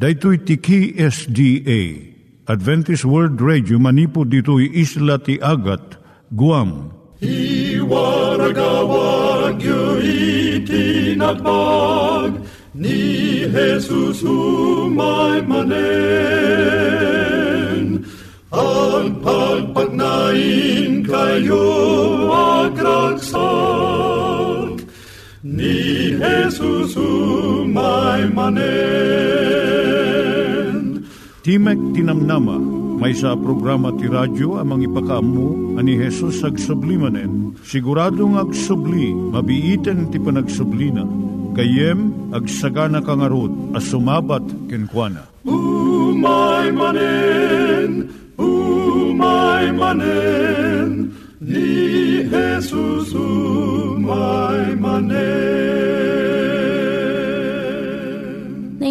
Daitui tiki SDA Adventist World Radio manipud ditui isla ti Agat Guam. I waragawag yu itinatpag ni Jesus umay manen. Ang pagpagnain kayo agkansak ni Jesus umay manen. Timek Tinamnama, may sa programa ti radyo amang ipakaamu ani Hesus ag sublimanen. Siguradong ag subli, mabiiten ti panagsublina. Kayem ag sagana kangarot as sumabat kenkwana. Umay manen, umay manen, ni Jesus umay manen.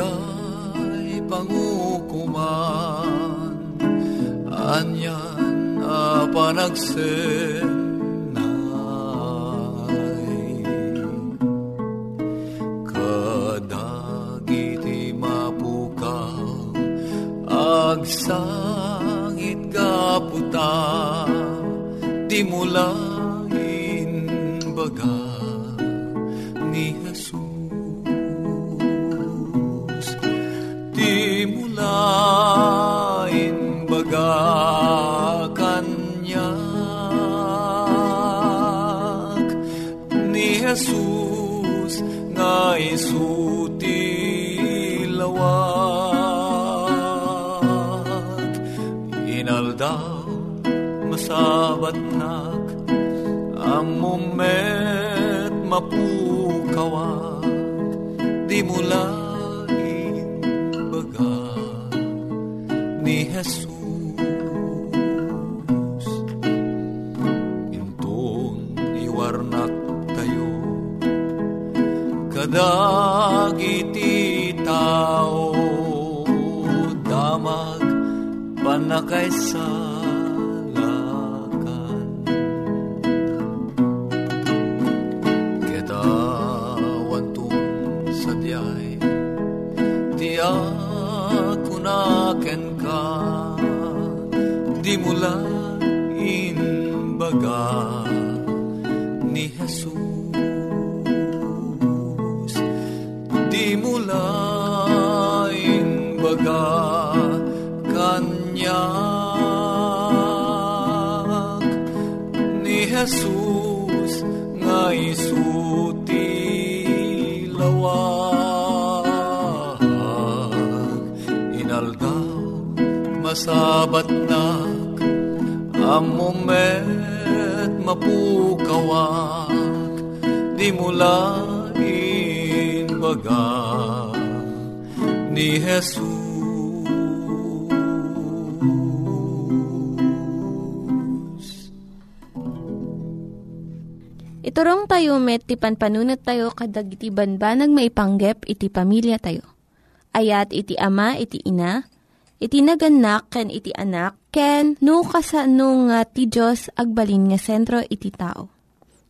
Ijay pangukuman. Anyan a panagsenay. Kadagiti mapukaw Agsangit kaputa Di mula amumet mapukawa di mulain baga ni Jesus. Intun iwarnak tayo kadagiti tao damag panakaisa masabat nak amumet mapukawak di mula baga ni Jesus Iturong tayo met, ti panpanunat tayo kadag iti banbanag maipanggep iti pamilya tayo. Ayat iti ama, iti ina, iti naganak, ken iti anak, ken no, kasano nga ti Diyos agbalin nga sentro iti tao.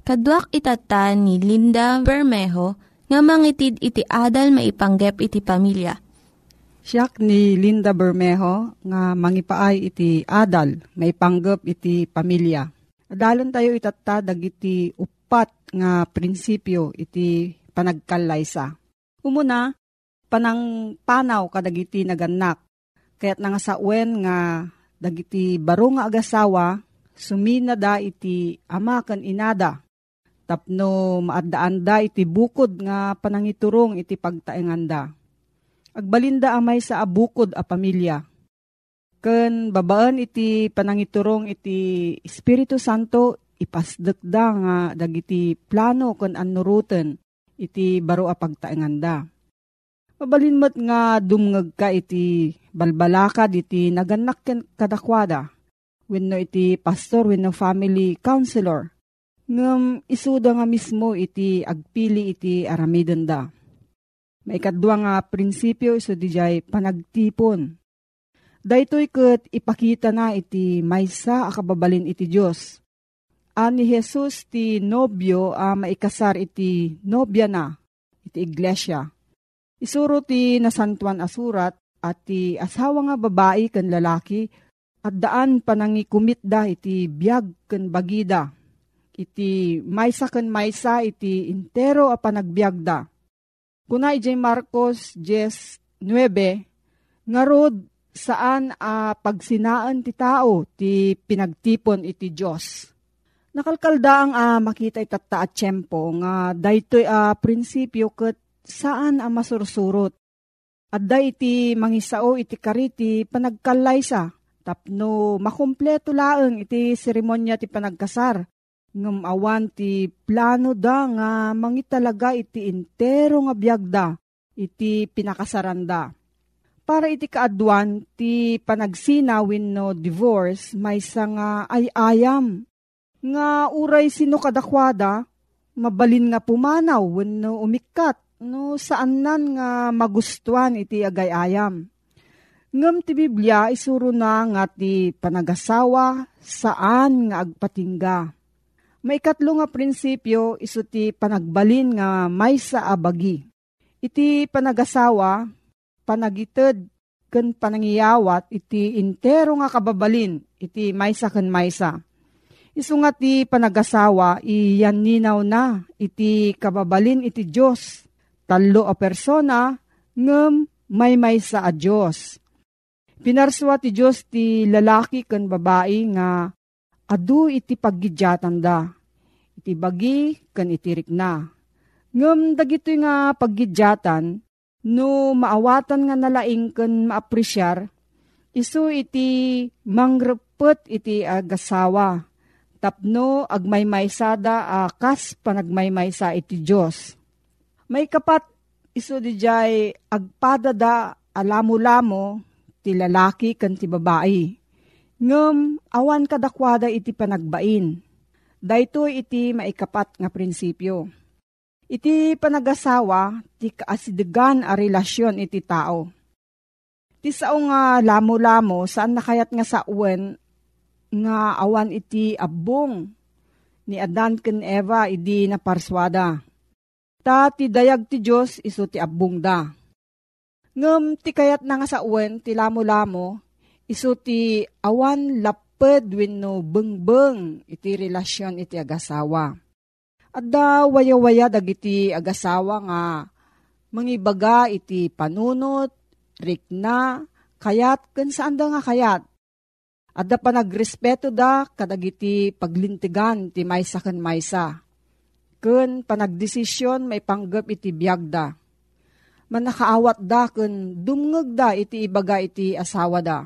Kaduak itatan ni Linda Bermejo nga mangitid iti adal maipanggep iti pamilya. Siyak ni Linda Bermejo nga mangipaay iti adal maipanggep iti pamilya. Adalon tayo itatta dagiti upat nga prinsipyo iti panagkalaysa. Umuna, panang panaw kadagiti naganak. Kaya't nga sa uwen nga dagiti baro nga agasawa, sumina da iti ama kan inada. Tapno maadaan da iti bukod nga panangiturong iti pagtaenganda. Agbalinda amay sa abukod a pamilya. Ken babaan iti panangiturong iti Espiritu Santo ipasdek da nga dagiti plano ken anuruten iti baro a pagtaenganda. Mabalinmat nga dumngag ka iti balbalakad iti naganak kadakwada. Wenno iti pastor wenno family counselor. Ngem isuda nga mismo iti agpili iti aramiden da. Maikadwa nga prinsipyo iso dijay panagtipon. Daytoy ket ipakita na iti maysa akababalin iti Dios. Ani Jesus ti nobyo a maikasar iti nobya na iti iglesia Isuro ti nasantuan asurat at ti asawa nga babae kan lalaki at daan panangikumit da iti biyag kan bagida. Iti maysa kan maysa iti intero a panagbiag da. Kuna ijay Marcos 10.9 nga rod saan a pagsinaan ti tao ti pinagtipon iti Diyos. Nakalkalda ang a makita itata at tiyempo nga daytoy a prinsipyo ket saan ang masursurot. At da iti mangisao iti kariti panagkalaysa, tapno makumpleto laeng iti seremonya ti panagkasar. Ngam awan ti plano da nga mangitalaga iti intero nga biyagda, iti pinakasaranda. Para iti kaadwan, ti panagsinawin no divorce, may nga ay ayam. Nga uray sino kadakwada, mabalin nga pumanaw, wenno umikat, no saan nan nga magustuhan iti agayayam. Ngam ti Biblia isuro na nga ti panagasawa saan nga agpatingga. May katlo nga prinsipyo iso ti panagbalin nga may sa abagi. Iti panagasawa, panagited ken panangiyawat iti intero nga kababalin iti maysa ken maysa. Isu nga ti panagasawa iyan ninaw na iti kababalin iti Diyos talo a persona ngem may may sa a Diyos. Pinarswa ti Diyos ti lalaki ken babae nga adu iti paggidyatan da. Iti bagi ken iti rikna. Ngem dagito nga paggidyatan no maawatan nga nalaing ken maapresyar isu iti mangrepet iti agasawa tapno agmaymaysada a kas panagmaymaysa iti Diyos may kapat iso di jay agpadada alamo-lamo ti lalaki kan ti babae. Ngem awan kadakwada iti panagbain. Dayto iti maikapat nga prinsipyo. Iti panagasawa ti kaasidegan a relasyon iti tao. Ti sao nga lamo-lamo saan nakayat nga sa uwen nga awan iti abong ni Adan ken Eva idi na parswada Ta ti dayag ti Diyos iso ti abong da. Ngem ti kayat na nga sa uwen ti lamo-lamo, iso ti awan laped wenno bengbeng iti relasyon iti agasawa. At da waya-waya dagiti agasawa nga mangibaga iti panunot, rikna, kayat, kan saan da nga kayat. At da pa nagrespeto da kadagiti paglintigan ti maysa kan maysa ken panagdesisyon may panggap iti biyagda. Manakaawat da ken dumngeg da iti ibaga iti asawa da.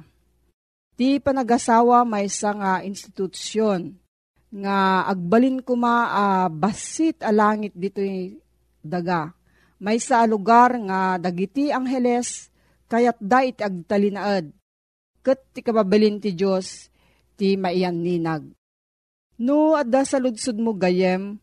Ti panagasawa may nga institusyon nga agbalin kuma uh, basit a langit dito daga. May sa lugar nga dagiti angheles kayat da iti agtalinaad. Kat ti kababalin ti Diyos ti maiyan ninag. No, adda sa mo gayem,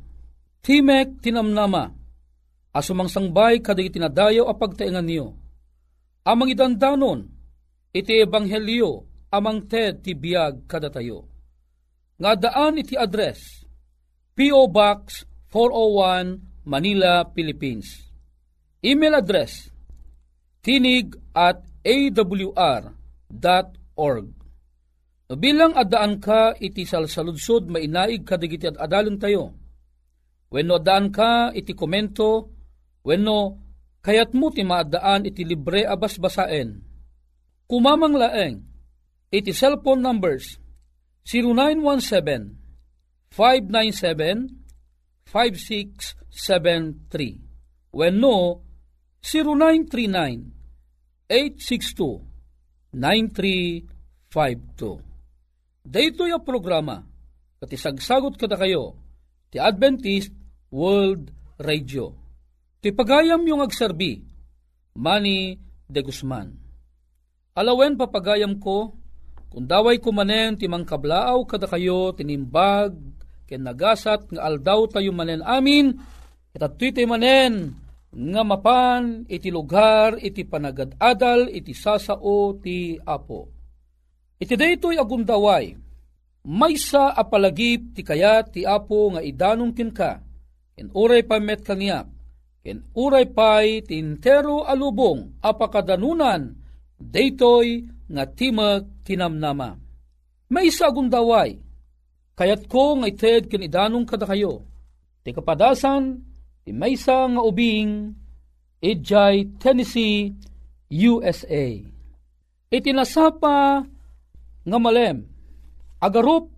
Timek tinamnama. Asumang sangbay kaday tinadayo a pagtaingan niyo. Amang idandanon, iti ebanghelyo, amang ted ti biyag kada tayo. Nga daan iti address, P.O. Box 401 Manila, Philippines. Email address, tinig at awr.org. Bilang adaan ka iti salsaludsod mainaig kadigiti at adalon tayo. When no adaan ka iti komento, when no kayat mo ti maadaan iti libre abas basaen. Kumamang laeng, iti cellphone numbers 0917 597 5673 when no 0939-862-9352. Dito yung programa, kati sagsagot kada kayo, ti Adventist World Radio. Ti pagayam yung agserbi, Manny de Guzman. Alawen papagayam ko, kung daway ko manen ti mangkablaaw kada kayo tinimbag, ken nagasat nga aldaw tayo manen amin, itatoy tayo manen, nga mapan iti lugar iti panagad-adal iti sasao ti apo. Iti daytoy agundaway, maysa apalagip ti kayat ti apo nga idanong kinka, ken uray pa met kaniyak, ken uray pay ti intero alubong apakadanunan, daytoy nga timag tinamnama. Maysa agundaway, kayat ko nga ited ken idanong kada kayo, ti kapadasan ti maysa nga ubing Ijay, Tennessee, USA. Itinasapa nga malem, agarup,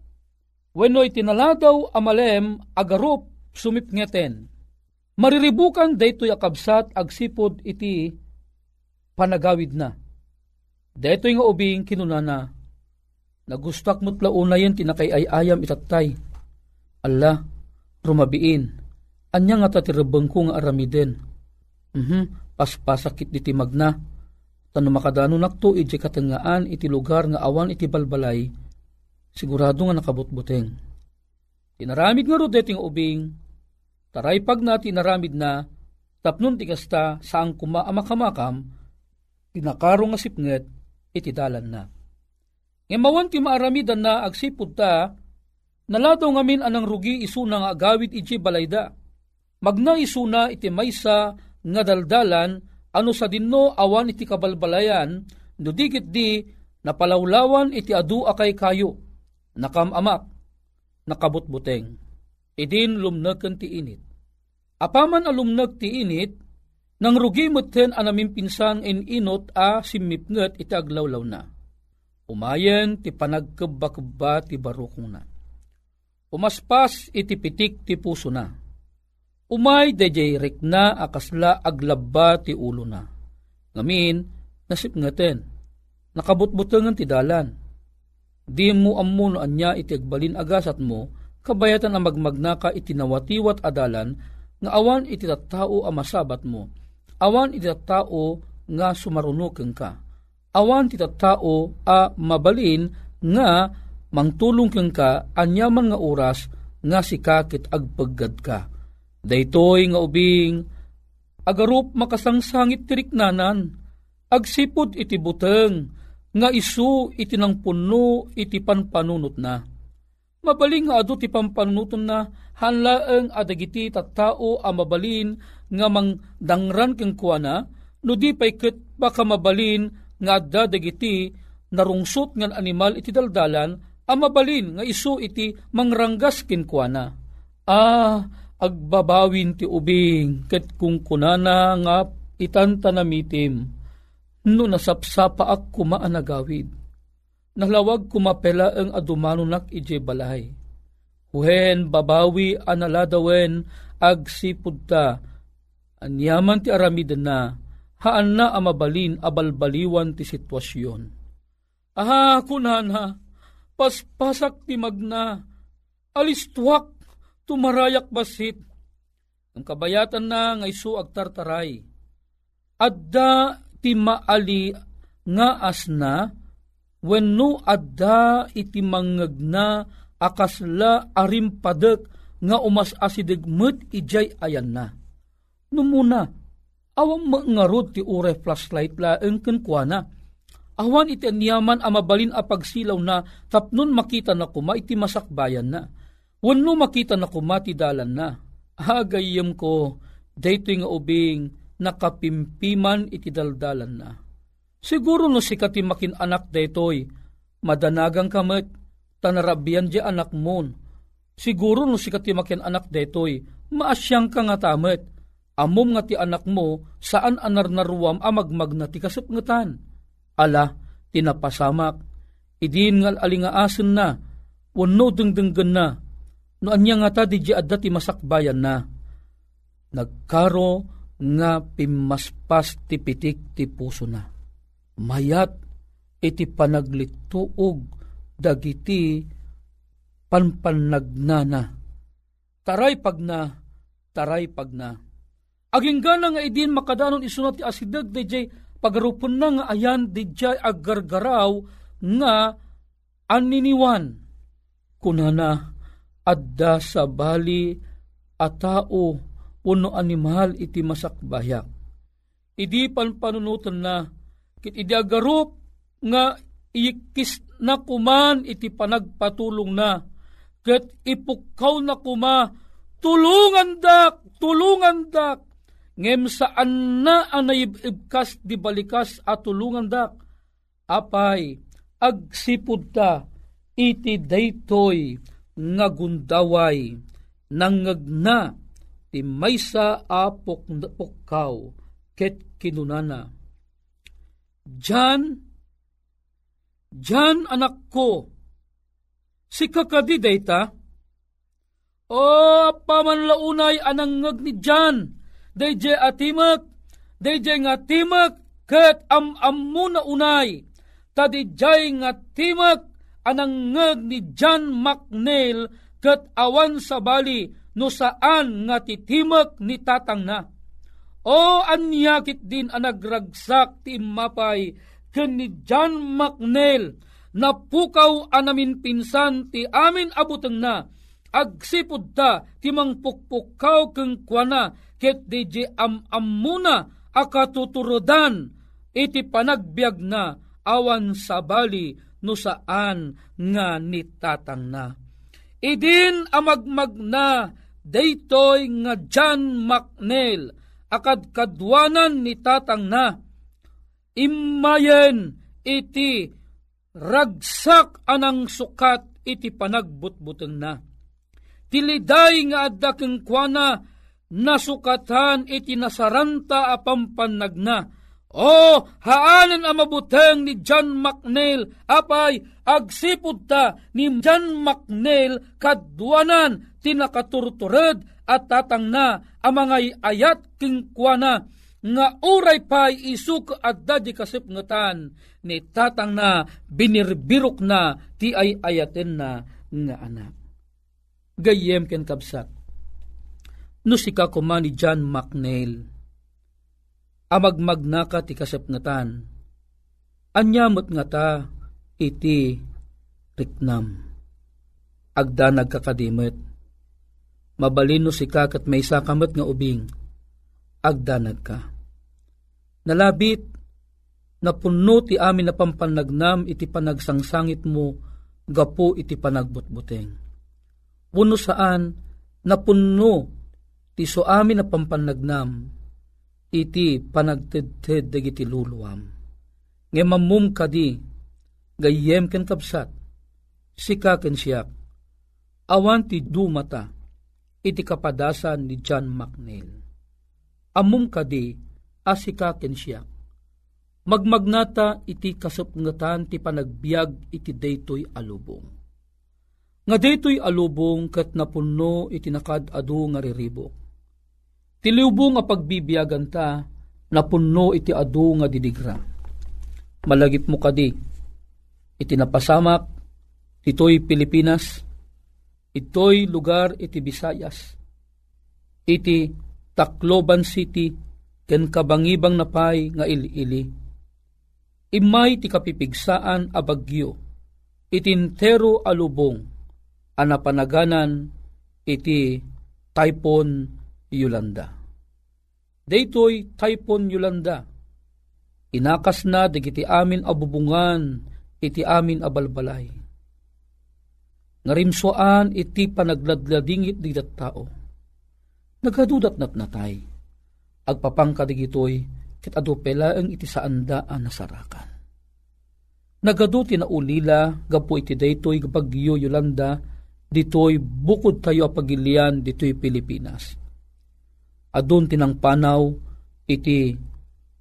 wenno itinaladaw amalem, agarup, sumipngeten. Mariribukan daytoy akabsat agsipod iti panagawid na. Daytoy nga ubing kinunana, nagustak mo't launa yan tinakay ay ayam itatay. Allah, rumabiin, anya nga tatirabang ko nga aramiden. Mhm, paspasakit iti magna. Tano makadano nakto iti katangaan iti lugar nga awan iti balbalay, sigurado nga nakabutbuteng. Tinaramid nga ro ubing, taray pag na tinaramid na, tapnon ti kasta saang kumaamakamakam, tinakaro nga sipnget, iti dalan na. Ngemawan ti maaramidan na agsipud ta, naladaw ngamin anang rugi isuna nga agawit iti balayda magna isuna iti maysa nga daldalan ano sa dinno awan iti kabalbalayan no digit di napalawlawan iti adu akay kayo nakamamak nakabutbuteng idin lumnag ti init apaman alumnag ti init nang rugi meten anamin pinsan in inot a simipnget iti aglawlaw na umayen ti panagkebba-kebba ti barukong na umaspas iti pitik ti puso na umay dayjay rikna akasla aglabba ti ulo na. Ngamin, nasip ngaten, nakabutbutangan ti dalan. Di mo ammo no anya iti agbalin agasat mo, kabayatan ang magmagnaka iti nawatiwat adalan, nga awan iti tattao a masabat mo, awan iti tattao nga sumarunukeng ka, awan iti tattao a mabalin nga mangtulong keng ka anyaman nga oras nga sikakit agpaggad ka. Daytoy nga ubing, agarup makasangsangit tiriknanan, agsipod iti buteng, nga isu iti nang puno iti panpanunot na. Mabaling nga adu ti pampanunuton na, hanlaeng adagiti tattao a mabalin nga mang dangran keng kuana, no di pay ket baka mabalin nga adda dagiti narungsot ngan animal iti daldalan a amabalin nga isu iti mangranggas kinkwana. Ah, agbabawin ti ubing ket kung kunana nga itanta namitim no nasapsapa ak kumaanagawid. Nalawag kumapela ang adumanunak ije balay. Huhen babawi analadawen ag sipud ta. Anyaman ti aramid na haan na amabalin abalbaliwan ti sitwasyon. Aha, kunana, paspasak ti magna, alistuak, tumarayak basit. Ang kabayatan na nga isu agtartaray. Adda ti maali nga asna, wenno adda iti mangag na akasla arimpadek nga umas asidegmet ijay ayan na. Numuna, awang mangarod ti ure flashlight la engken kuana Awan iti niyaman amabalin a pagsilaw na tapnon makita na kuma iti masakbayan na. Wano makita na kuma ti dalan na. Hagayem ko, dayto nga ubing nakapimpiman iti daldalan na. Siguro no si kati makin anak daytoy, madanagang kamet, tanarabian di anak mon. Siguro no si kati makin anak daytoy, maasyang ka nga tamet. Amom nga ti anak mo, saan anar naruwam amagmag na ti kasupngatan ala tinapasamak, idin ngal alingaasen na, wano dengdenggen na, no anya nga ta di adda ti masakbayan na. Nagkaro nga pimaspas ti pitik ti puso na. Mayat iti panaglituog dagiti panpanagnana. Taray pag na, taray pag na. Aging gana nga idin makadanon isunat ti asidag DJ pagarupon na nga ayan dijay agargaraw nga aniniwan. Kunana adda sa bali a tao uno animal iti masakbayak. Idi pan panunutan na kit idi agarup nga ikis na kuman iti panagpatulong na. Ket ipukaw na kuma tulungan dak tulungan dak. Ngem saan na anayibkas di balikas at tulungan dak, apay agsipud ta iti daytoy nga gundaway nangagna ti maysa apok pokkaw ket kinunana. Jan, Jan anak ko, si kakadi dayta, o pamanlaunay anangag ni Jan, dayjay atimak, dayjay nga timak, ket am ammo na unay, tadijay nga timak, anangag ni John McNeil, ket awan sa bali, no saan nga titimak ni tatang na. O anyakit din anagragsak ti mapay, ken ni John McNeil, napukaw anamin pinsan ti amin abuteng na, agsipod ta timang pukpukaw keng kuana ket DJ am amuna akatuturodan iti panagbiag na awan sa bali no saan nga nitatang na. Idin amagmag na daytoy nga John McNeil akad kadwanan ni tatang na. Imayen iti ragsak anang sukat iti panagbutbuteng na. Tiliday nga adda keng kuana nasukatan iti nasaranta apampanagna. O, haanan ang mabuteng ni John McNeil, apay, agsipod ta ni John McNeil kadwanan tinakaturtured at tatang na ang mga ayat kingkwana nga uray pay isuk at dadi kasipngatan ni tatang na binirbirok na ti ay ayaten na nga anak. Gayem ken kabsat no sika kuma ni John McNeil. Amagmagnaka ti kasapngatan. Anyamot nga ta iti riknam. Agda nagkakadimit. Mabalino si kakat may sakamat nga ubing. Agda nagka. Nalabit, napuno ti amin na pampanagnam iti panagsangsangit mo, gapo iti panagbutbuteng. Puno saan, napuno ti so amin na pampanagnam, iti panagtedted dagiti luluwam. Nga mamum kadi, gayem ken kapsat, sikaken siya, awan ti dumata, iti kapadasan ni John McNeil. Amum kadi, asikaken siya, magmagnata iti kasapngatan ti panagbiag iti daytoy alubong. Nga daytoy alubong kat napuno iti nakadado nga riribok. Tilubong nga pagbibiyagan ta, napuno iti adu nga didigra. Malagip mo kadi, iti napasamak, ito'y Pilipinas, ito'y lugar iti Visayas, iti Tacloban City, ken kabangibang napay nga ili-ili. Imay ti kapipigsaan a bagyo, itintero alubong, anapanaganan iti Typhoon Yolanda. Daytoy Typhoon Yolanda, inakas na digiti amin abubungan iti amin abalbalay. Ngarimsoan iti panagladladingit di tao. Nagadudat nat natay. Agpapangka digitoy ket adu pelaeng iti saandaan nasarakan. Nagadu tinaulila gapo iti daytoy bagyo Yolanda ditoy bukod tayo pagilian ditoy Pilipinas. Adun tinang panaw iti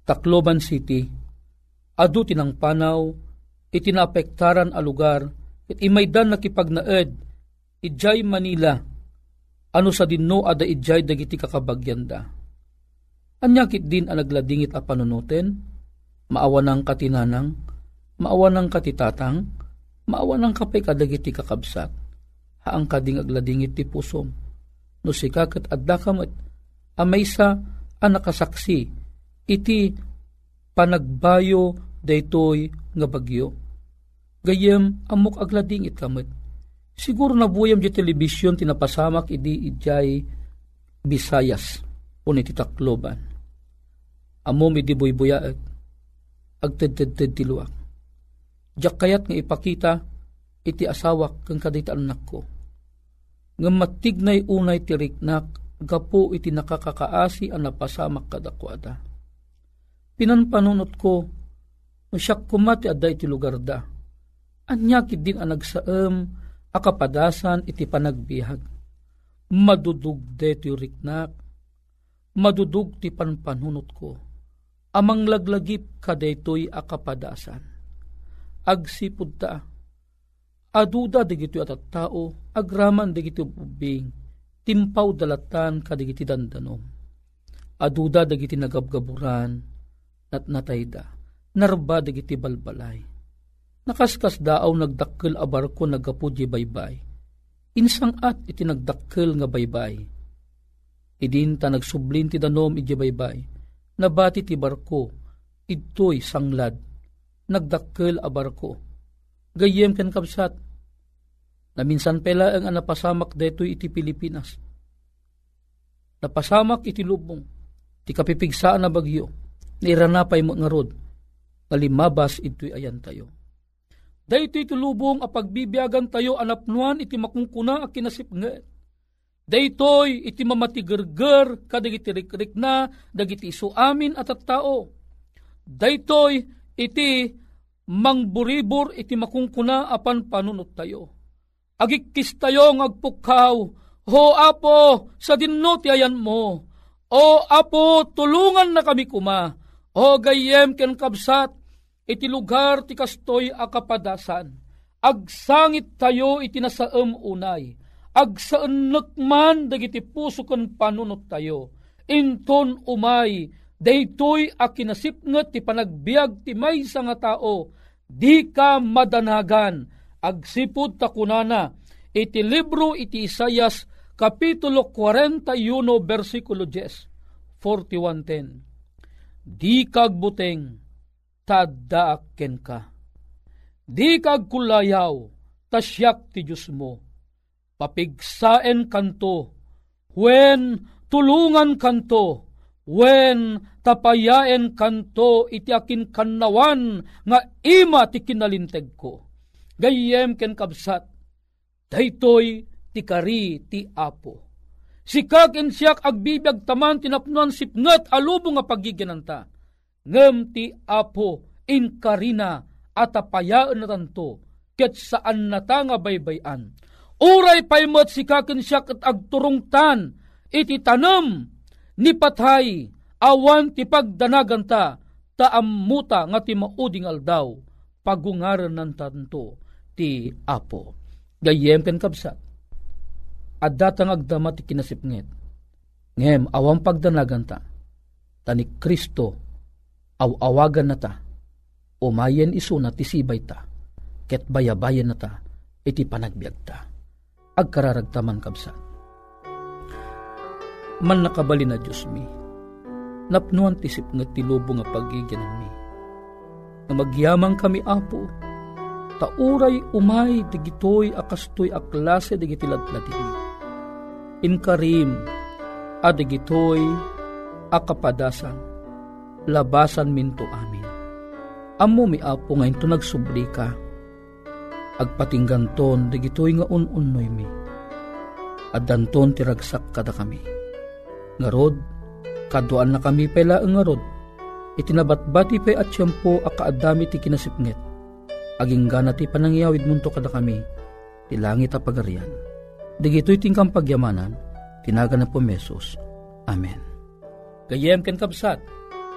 Tacloban City. Adu tinang panaw iti naapektaran a lugar it imaydan nakipagnaed ijay Manila. Ano sa dinno ada ijay dagiti kakabagyanda. Anyakit din ang nagladingit a panunutin, maawa ng katinanang, maawa ng katitatang, maawa ng kapay kadagiti kakabsat, haang kading agladingit ti pusom, no sikakat adda kamat, amaysa ang nakasaksi, iti panagbayo daytoy nga bagyo gayem amok aglading itamet. Siguro na buyam di telebisyon tinapasamak idi ijay Bisayas o iti Tacloban. Amo mi di buybuyaag agtedtedted tiluak. Diyak kayat nga ipakita iti asawak kang kadita anak ko. Nga matignay unay tiriknak gapo iti nakakakaasi ang napasamak kadakwada. Pinanpanunot ko, masyak kumati adda iti lugar da Anyakit din ang nagsaam, akapadasan iti panagbiag. Madudug deti riknak, madudug ti panpanunot ko. Amang laglagip kadetoy akapadasan. Agsipud ta, aduda digito at tao, agraman digito ubing, timpaw dalatan kadigiti dandanom. Aduda dagiti nagabgaburan, nat natayda, narba dagiti balbalay Nakaskas daaw nagdakkel a barko nagapu di baybay. Insang at iti nagdakkel nga baybay. Idin ta nagsublin ti danom iti baybay. Nabati ti barko, ito'y sanglad. Nagdakkel a barko. Gayem ken kapsat. Naminsan pela ang anapasamak detoy iti Pilipinas. Napasamak iti lubong. Ti kapipigsaan na bagyo. Nairanapay mo nga rod. Ngalimabas ito'y ayan tayo Daytoy tulubong a pagbibiyagan tayo anapnuan iti makungkuna a kinasipnget. Daytoy iti mamatigerger kadagiti rikrik na dagiti isu amin at at tao. Daytoy iti mangburibor iti makungkuna apan panunot tayo. Agikis tayo ngagpukaw, Ho apo, sa dinno ti ayan mo. O apo, tulungan na kami kuma. O gayem ken kabsat, iti lugar ti kastoy akapadasan. Agsangit tayo iti nasaem unay. Agsaan man dagiti puso ken panunot tayo. Inton umay, daytoy a kinasipnget ti panagbiag ti maysa nga tao, di ka madanagan, agsipud ta kunana, iti libro iti Isayas, Kapitulo 41, versikulo 10, 41.10. Di kagbuteng, tadaaken ka. Di kag kulayaw, tasyak ti Diyos mo. Papigsaen kanto, when tulungan kanto, when tapayaen kanto iti akin kannawan nga ima ti kinalinteg ko. Gayem ken kabsat, daytoy ti kari ti apo. Sikag en siyak taman tinapnuan sipnget alubo nga pagiginanta ngem ti apo in karina at apayaan na tanto ket saan na ta nga baybayan. Uray paymot si kakin siya agturungtan, iti tanam, ni patay, awan ti pagdanagan ta, taammuta nga ti mauding aldaw, pagungaran ng tanto ti apo. Gayem ken kabsat, at datang agdama ti kinasipnget, ngem awang pagdanagan ta, tani Kristo, awawagan na ta, umayen iso na ti sibay ta, ket bayabayan na ta, iti panagbiag ta. Agkararagtaman kabsat. Man nakabali na Diyos mi, napnuan tisip nga tilubo nga pagigyanan mi. Nga magyamang kami apo, tauray umay digitoy akastoy aklase digitiladladin. Inkarim, adigitoy akapadasan, labasan minto amin. Amo mi apo ngayon to nagsubli ka, agpatingganton digitoy nga un-unnoy mi. At danton tiragsak kada kami. Ngarod, kaduan na kami pela ang ngarod. Itinabatbati pa at siyampo akaadami ti kinasipnget. Aging gana panangyawid munto kada kami, ti langit a pagarian. Digito'y tingkang pagyamanan, tinaga na po mesos. Amen. Gayem ken kabsat,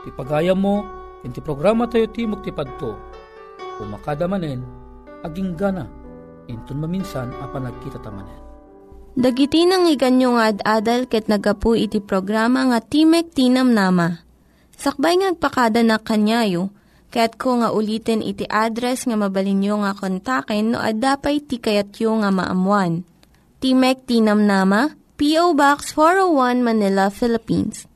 ti pagayam mo, ken ti programa tayo ti muktipadto. Umakadamanen, aging gana, inton maminsan apan nagkita tamanen. Dagiti nang iganyo nga ad-adal ket nagapu iti programa nga Timek Tinam Nama. Sakbay ngagpakada na kanyayo, ket ko nga ulitin iti address nga mabalinyo nga kontaken no ad-dapay tikayatyo nga maamuan. Timek Tinam Nama, P.O. Box 401 Manila, Philippines.